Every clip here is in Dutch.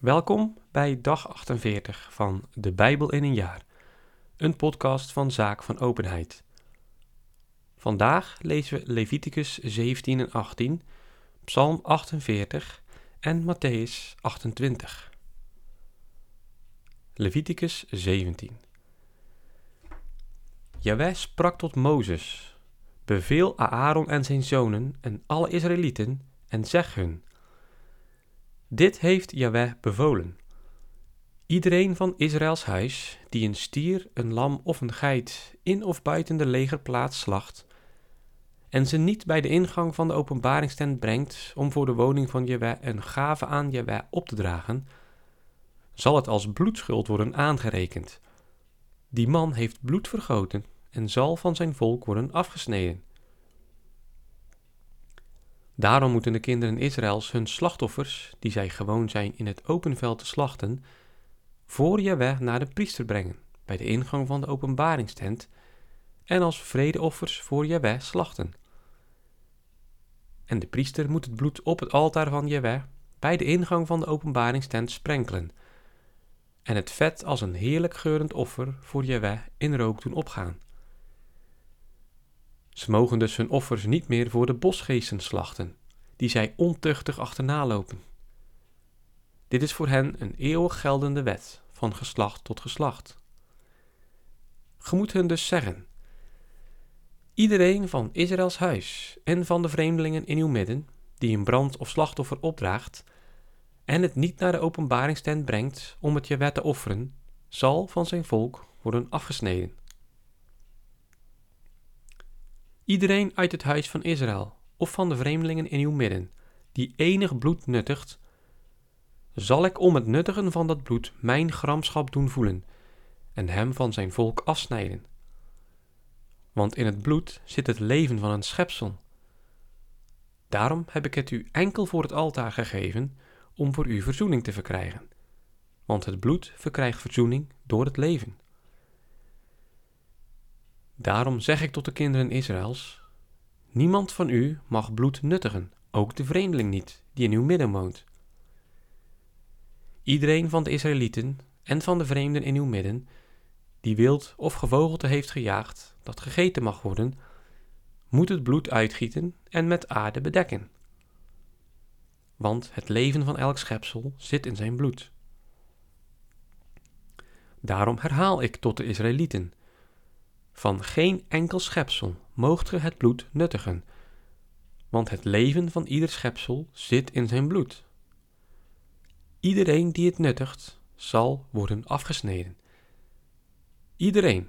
Welkom bij dag 48 van De Bijbel in een jaar, een podcast van Zaak van Openheid. Vandaag lezen we Leviticus 17 en 18, Psalm 48 en Matthäus 28. Leviticus 17 Jaweh sprak tot Mozes, beveel Aaron en zijn zonen en alle Israëlieten en zeg hun... Dit heeft Jaweh bevolen. Iedereen van Israëls huis die een stier, een lam of een geit in of buiten de legerplaats slacht en ze niet bij de ingang van de openbaringstent brengt om voor de woning van Jaweh een gave aan Jaweh op te dragen, zal het als bloedschuld worden aangerekend. Die man heeft bloed vergoten en zal van zijn volk worden afgesneden. Daarom moeten de kinderen Israëls hun slachtoffers, die zij gewoon zijn in het open veld te slachten, voor Jaweh naar de priester brengen, bij de ingang van de openbaringstent, en als vredeoffers voor Jaweh slachten. En de priester moet het bloed op het altaar van Jaweh, bij de ingang van de openbaringstent, sprenkelen, en het vet als een heerlijk geurend offer voor Jaweh in rook doen opgaan. Ze mogen dus hun offers niet meer voor de bosgeesten slachten, die zij ontuchtig achterna lopen. Dit is voor hen een eeuwig geldende wet, van geslacht tot geslacht. Ge moet hun dus zeggen: Iedereen van Israëls huis en van de vreemdelingen in uw midden, die een brand of slachtoffer opdraagt, en het niet naar de openbaringstent brengt om het je wet te offeren, zal van zijn volk worden afgesneden. Iedereen uit het huis van Israël of van de vreemdelingen in uw midden, die enig bloed nuttigt, zal ik om het nuttigen van dat bloed mijn gramschap doen voelen en hem van zijn volk afsnijden. Want in het bloed zit het leven van een schepsel. Daarom heb ik het u enkel voor het altaar gegeven om voor u verzoening te verkrijgen. Want het bloed verkrijgt verzoening door het leven. Daarom zeg ik tot de kinderen Israëls: Niemand van u mag bloed nuttigen, ook de vreemdeling niet, die in uw midden woont. Iedereen van de Israëlieten en van de vreemden in uw midden, die wild of gevogelte heeft gejaagd, dat gegeten mag worden, moet het bloed uitgieten en met aarde bedekken. Want het leven van elk schepsel zit in zijn bloed. Daarom herhaal ik tot de Israëlieten van geen enkel schepsel moogt ge het bloed nuttigen, want het leven van ieder schepsel zit in zijn bloed. Iedereen die het nuttigt, zal worden afgesneden. Iedereen,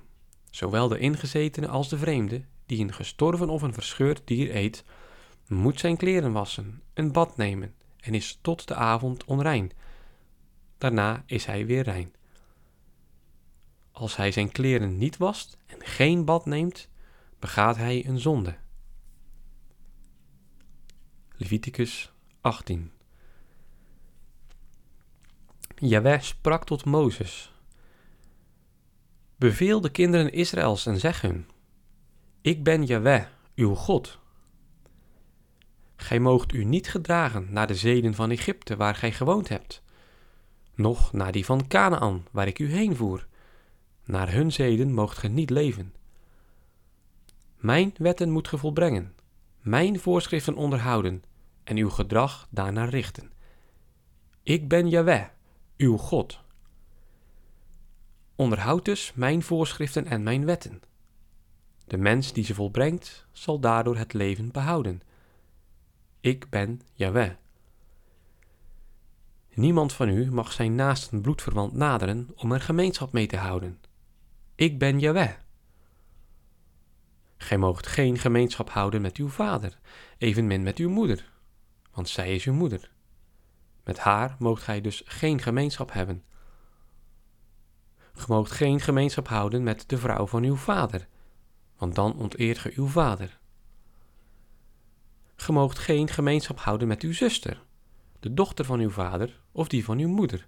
zowel de ingezetene als de vreemde, die een gestorven of een verscheurd dier eet, moet zijn kleren wassen, een bad nemen en is tot de avond onrein. Daarna is hij weer rein. Als hij zijn kleren niet wast en geen bad neemt, begaat hij een zonde. Leviticus 18 Jaweh sprak tot Mozes. Beveel de kinderen Israëls en zeg hun, Ik ben Jaweh, uw God. Gij moogt u niet gedragen naar de zeden van Egypte waar gij gewoond hebt, noch naar die van Canaan waar ik u heen voer naar hun zeden moogt ge niet leven. Mijn wetten moet ge volbrengen, mijn voorschriften onderhouden en uw gedrag daarnaar richten. Ik ben Jaweh, uw God. Onderhoud dus mijn voorschriften en mijn wetten. De mens die ze volbrengt, zal daardoor het leven behouden. Ik ben Jaweh. Niemand van u mag zijn naasten bloedverwant naderen om er gemeenschap mee te houden. Ik ben Jaweh. Gij moogt geen gemeenschap houden met uw vader, evenmin met uw moeder, want zij is uw moeder. Met haar moogt gij dus geen gemeenschap hebben. Ge moogt geen gemeenschap houden met de vrouw van uw vader, want dan onteert ge uw vader. Ge moogt geen gemeenschap houden met uw zuster, de dochter van uw vader of die van uw moeder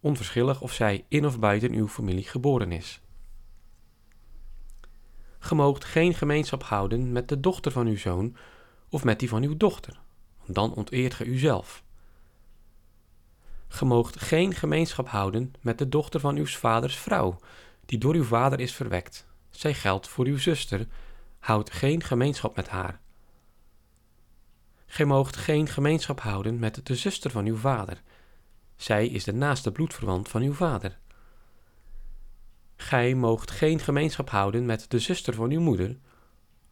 onverschillig of zij in of buiten uw familie geboren is. Ge moogt geen gemeenschap houden met de dochter van uw zoon of met die van uw dochter, want dan onteert ge uzelf. Ge moogt geen gemeenschap houden met de dochter van uw vaders vrouw, die door uw vader is verwekt. Zij geldt voor uw zuster, houd geen gemeenschap met haar. Gij moogt geen gemeenschap houden met de zuster van uw vader. Zij is de naaste bloedverwant van uw vader. Gij moogt geen gemeenschap houden met de zuster van uw moeder,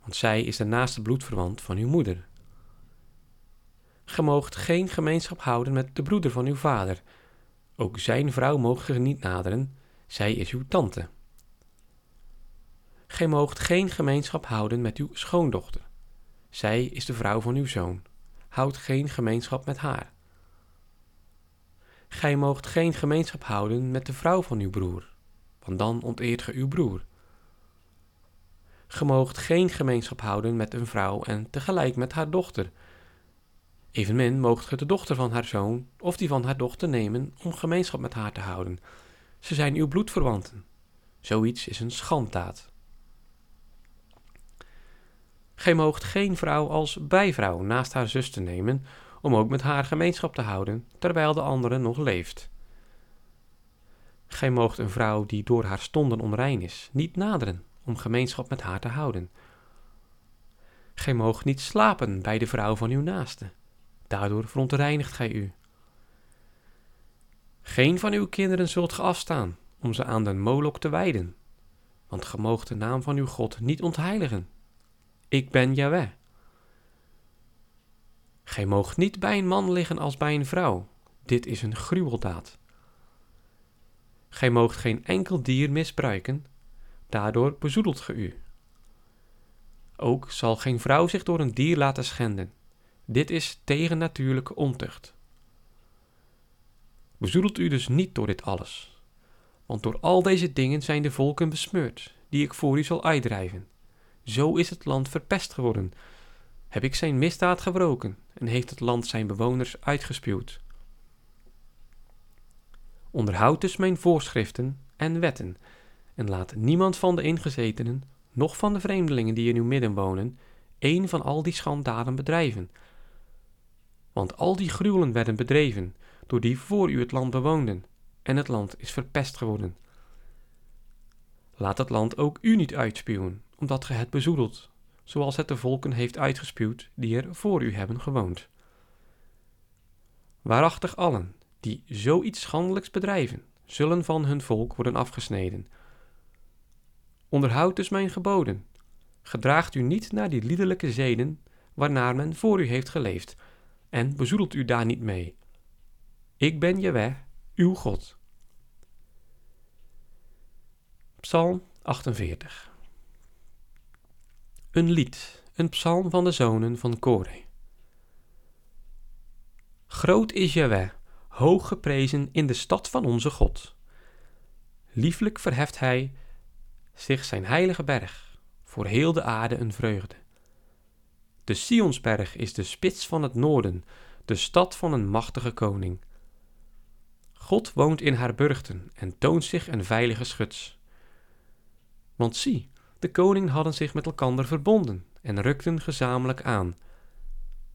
want zij is de naaste bloedverwant van uw moeder. Ge moogt geen gemeenschap houden met de broeder van uw vader. Ook zijn vrouw moogt ge niet naderen, zij is uw tante. Gij moogt geen gemeenschap houden met uw schoondochter. Zij is de vrouw van uw zoon. Houd geen gemeenschap met haar. Gij moogt geen gemeenschap houden met de vrouw van uw broer, want dan onteert ge uw broer. Ge moogt geen gemeenschap houden met een vrouw en tegelijk met haar dochter. Evenmin moogt ge de dochter van haar zoon of die van haar dochter nemen om gemeenschap met haar te houden. Ze zijn uw bloedverwanten. Zoiets is een schanddaad. Gij moogt geen vrouw als bijvrouw naast haar zuster nemen, om ook met haar gemeenschap te houden, terwijl de andere nog leeft. Gij moogt een vrouw die door haar stonden onrein is, niet naderen, om gemeenschap met haar te houden. Gij moogt niet slapen bij de vrouw van uw naaste, daardoor verontreinigt gij u. Geen van uw kinderen zult ge afstaan, om ze aan den molok te wijden, want ge moogt de naam van uw God niet ontheiligen. Ik ben Jahweh. Gij moogt niet bij een man liggen als bij een vrouw. Dit is een gruweldaad. Gij moogt geen enkel dier misbruiken, daardoor bezoedelt ge u. Ook zal geen vrouw zich door een dier laten schenden. Dit is tegennatuurlijke ontucht. Bezoedelt u dus niet door dit alles, want door al deze dingen zijn de volken besmeurd, die ik voor u zal uitdrijven. Zo is het land verpest geworden. Heb ik zijn misdaad gewroken en heeft het land zijn bewoners uitgespuwd. Onderhoud dus mijn voorschriften en wetten en laat niemand van de ingezetenen, noch van de vreemdelingen die in uw midden wonen, een van al die schanddaden bedrijven. Want al die gruwelen werden bedreven door die voor u het land bewoonden, en het land is verpest geworden. Laat het land ook u niet uitspuwen, omdat ge het bezoedelt, zoals het de volken heeft uitgespuwd die er voor u hebben gewoond. Waarachtig allen die zoiets schandelijks bedrijven, zullen van hun volk worden afgesneden. Onderhoud dus mijn geboden. Gedraagt u niet naar die liederlijke zeden waarnaar men voor u heeft geleefd, en bezoedelt u daar niet mee. Ik ben je weg, uw God. Psalm 48 Een lied, een psalm van de zonen van Kore. Groot is Jaweh, hoog geprezen in de stad van onze God. Lieflijk verheft hij zich zijn heilige berg, voor heel de aarde een vreugde. De Sionsberg is de spits van het noorden, de stad van een machtige koning. God woont in haar burchten en toont zich een veilige schuts. Want zie, de koningen hadden zich met elkander verbonden en rukten gezamenlijk aan.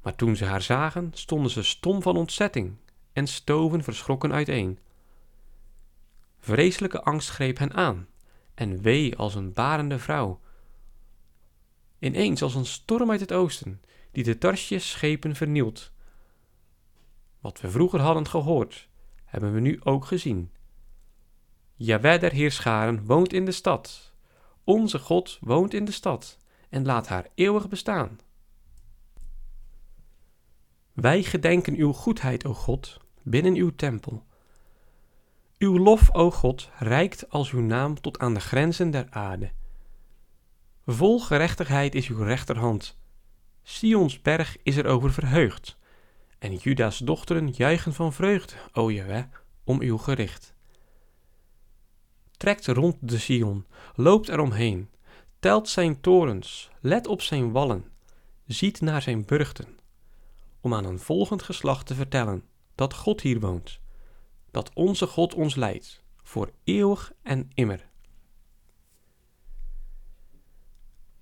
Maar toen ze haar zagen, stonden ze stom van ontzetting en stoven verschrokken uiteen. Vreselijke angst greep hen aan en wee als een barende vrouw. Ineens als een storm uit het oosten, die de Tarsjes schepen vernielt. Wat we vroeger hadden gehoord, hebben we nu ook gezien. Jaweh der Heerscharen woont in de stad. Onze God woont in de stad en laat haar eeuwig bestaan. Wij gedenken uw goedheid, o God, binnen uw tempel. Uw lof, o God, reikt als uw naam tot aan de grenzen der aarde. Vol gerechtigheid is uw rechterhand. Sions berg is er over verheugd. En Juda's dochteren juichen van vreugde, o Jaweh, om uw gericht. Trekt rond de Sion, loopt eromheen, telt zijn torens, let op zijn wallen, ziet naar zijn burchten, om aan een volgend geslacht te vertellen dat God hier woont, dat onze God ons leidt, voor eeuwig en immer.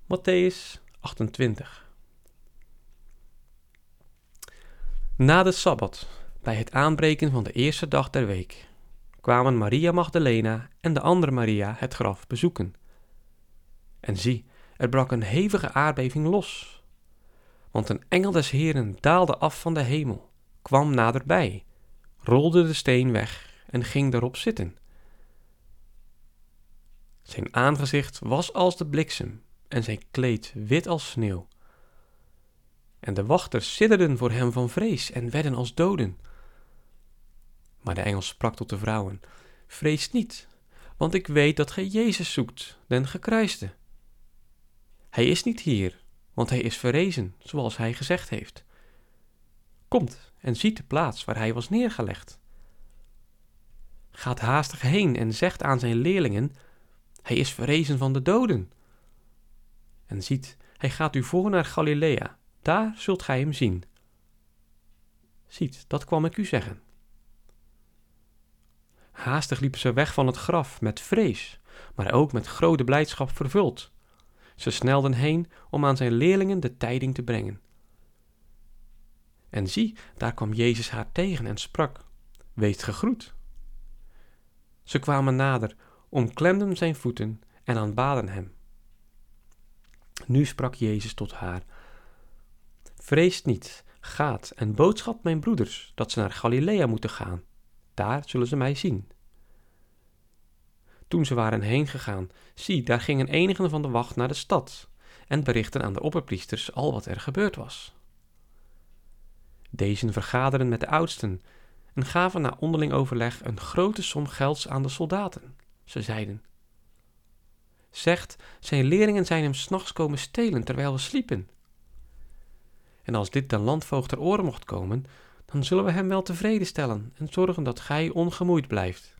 Matthäus 28 Na de Sabbat bij het aanbreken van de eerste dag der week, kwamen Maria Magdalena en de andere Maria het graf bezoeken. En zie, er brak een hevige aardbeving los. Want een engel des Heren daalde af van de hemel, kwam naderbij, rolde de steen weg en ging daarop zitten. Zijn aangezicht was als de bliksem en zijn kleed wit als sneeuw. En de wachters sidderden voor hem van vrees en werden als doden. Maar de engel sprak tot de vrouwen: Vrees niet, want ik weet dat gij Jezus zoekt, den gekruiste. Hij is niet hier, want hij is verrezen, zoals hij gezegd heeft. Komt en ziet de plaats waar hij was neergelegd. Gaat haastig heen en zegt aan zijn leerlingen: Hij is verrezen van de doden. En ziet, hij gaat u voor naar Galilea, daar zult gij hem zien. Ziet, dat kwam ik u zeggen. Haastig liepen ze weg van het graf met vrees, maar ook met grote blijdschap vervuld. Ze snelden heen om aan zijn leerlingen de tijding te brengen. En zie, daar kwam Jezus haar tegen en sprak: Wees gegroet. Ze kwamen nader, omklemden zijn voeten en aanbaden hem. Nu sprak Jezus tot haar: Vrees niet, gaat en boodschap mijn broeders dat ze naar Galilea moeten gaan. Daar zullen ze mij zien. Toen ze waren heen gegaan, zie, daar gingen enigen van de wacht naar de stad en berichten aan de opperpriesters al wat er gebeurd was. Deze vergaderen met de oudsten en gaven na onderling overleg een grote som gelds aan de soldaten. Ze zeiden: Zegt, zijn leerlingen zijn hem s'nachts komen stelen terwijl we sliepen. En als dit de landvoogd ter oren mocht komen, dan zullen we hem wel tevreden stellen en zorgen dat gij ongemoeid blijft.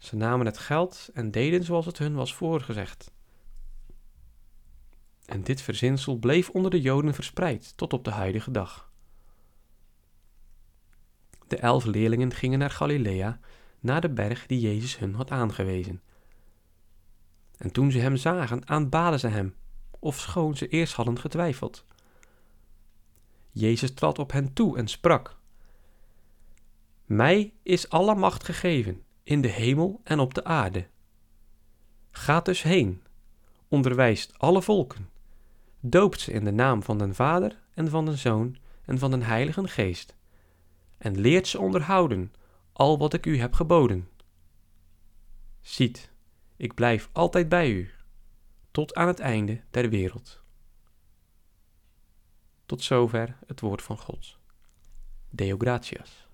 Ze namen het geld en deden zoals het hun was voorgezegd. En dit verzinsel bleef onder de Joden verspreid tot op de huidige dag. De elf leerlingen gingen naar Galilea, naar de berg die Jezus hun had aangewezen. En toen ze hem zagen, aanbaden ze hem, ofschoon ze eerst hadden getwijfeld. Jezus trad op hen toe en sprak: Mij is alle macht gegeven in de hemel en op de aarde. Gaat dus heen, onderwijst alle volken, doopt ze in de naam van den Vader en van den Zoon en van den Heiligen Geest, en leert ze onderhouden al wat ik u heb geboden. Ziet, ik blijf altijd bij u, tot aan het einde der wereld. Tot zover het woord van God. Deo gratias.